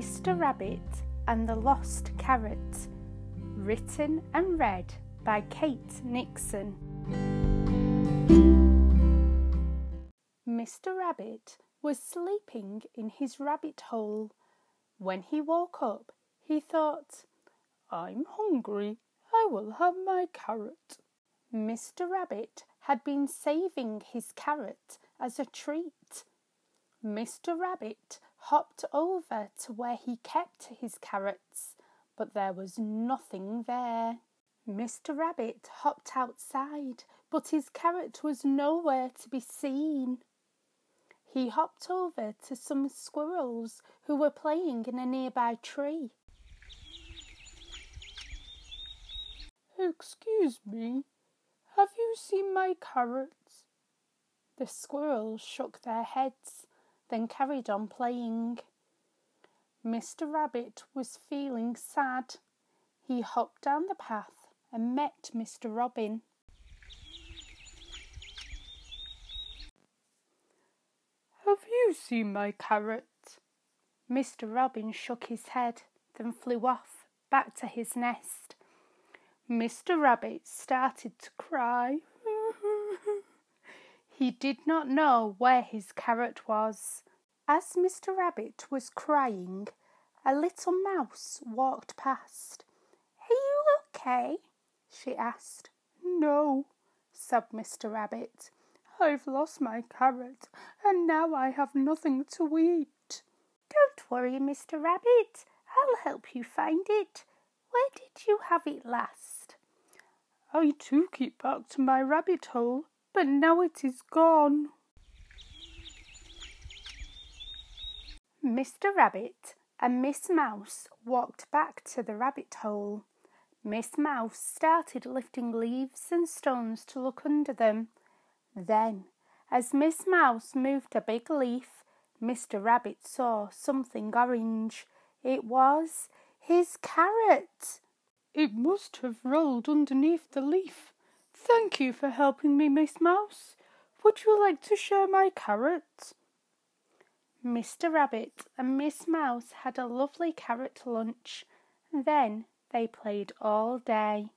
Mr. Rabbit and the Lost Carrot, written and read by Kate Nixon. Mr. Rabbit was sleeping in his rabbit hole. When he woke up, he thought, I'm hungry. I will have my carrot. Mr. Rabbit had been saving his carrot as a treat. Mr. Rabbit hopped over to where he kept his carrots, but there was nothing there. Mr. Rabbit hopped outside, but his carrot was nowhere to be seen. He hopped over to some squirrels who were playing in a nearby tree. Excuse me, have you seen my carrots? The squirrels shook their heads, then carried on playing. Mr. Rabbit was feeling sad. He hopped down the path and met Mr. Robin. Have you seen my carrot? Mr. Robin shook his head, then flew off back to his nest. Mr. Rabbit started to cry. He did not know where his carrot was. As Mr. Rabbit was crying, a little mouse walked past. Are you okay? she asked. No, sobbed Mr. Rabbit. I've lost my carrot, and now I have nothing to eat. Don't worry, Mr. Rabbit. I'll help you find it. Where did you have it last? I took it back to my rabbit hole, but now it is gone. Mr. Rabbit and Miss Mouse walked back to the rabbit hole. Miss Mouse started lifting leaves and stones to look under them. Then, as Miss Mouse moved a big leaf, Mr. Rabbit saw something orange. It was his carrot. It must have rolled underneath the leaf. Thank you for helping me, Miss Mouse. Would you like to share my carrot? Mr. Rabbit and Miss Mouse had a lovely carrot lunch. Then they played all day.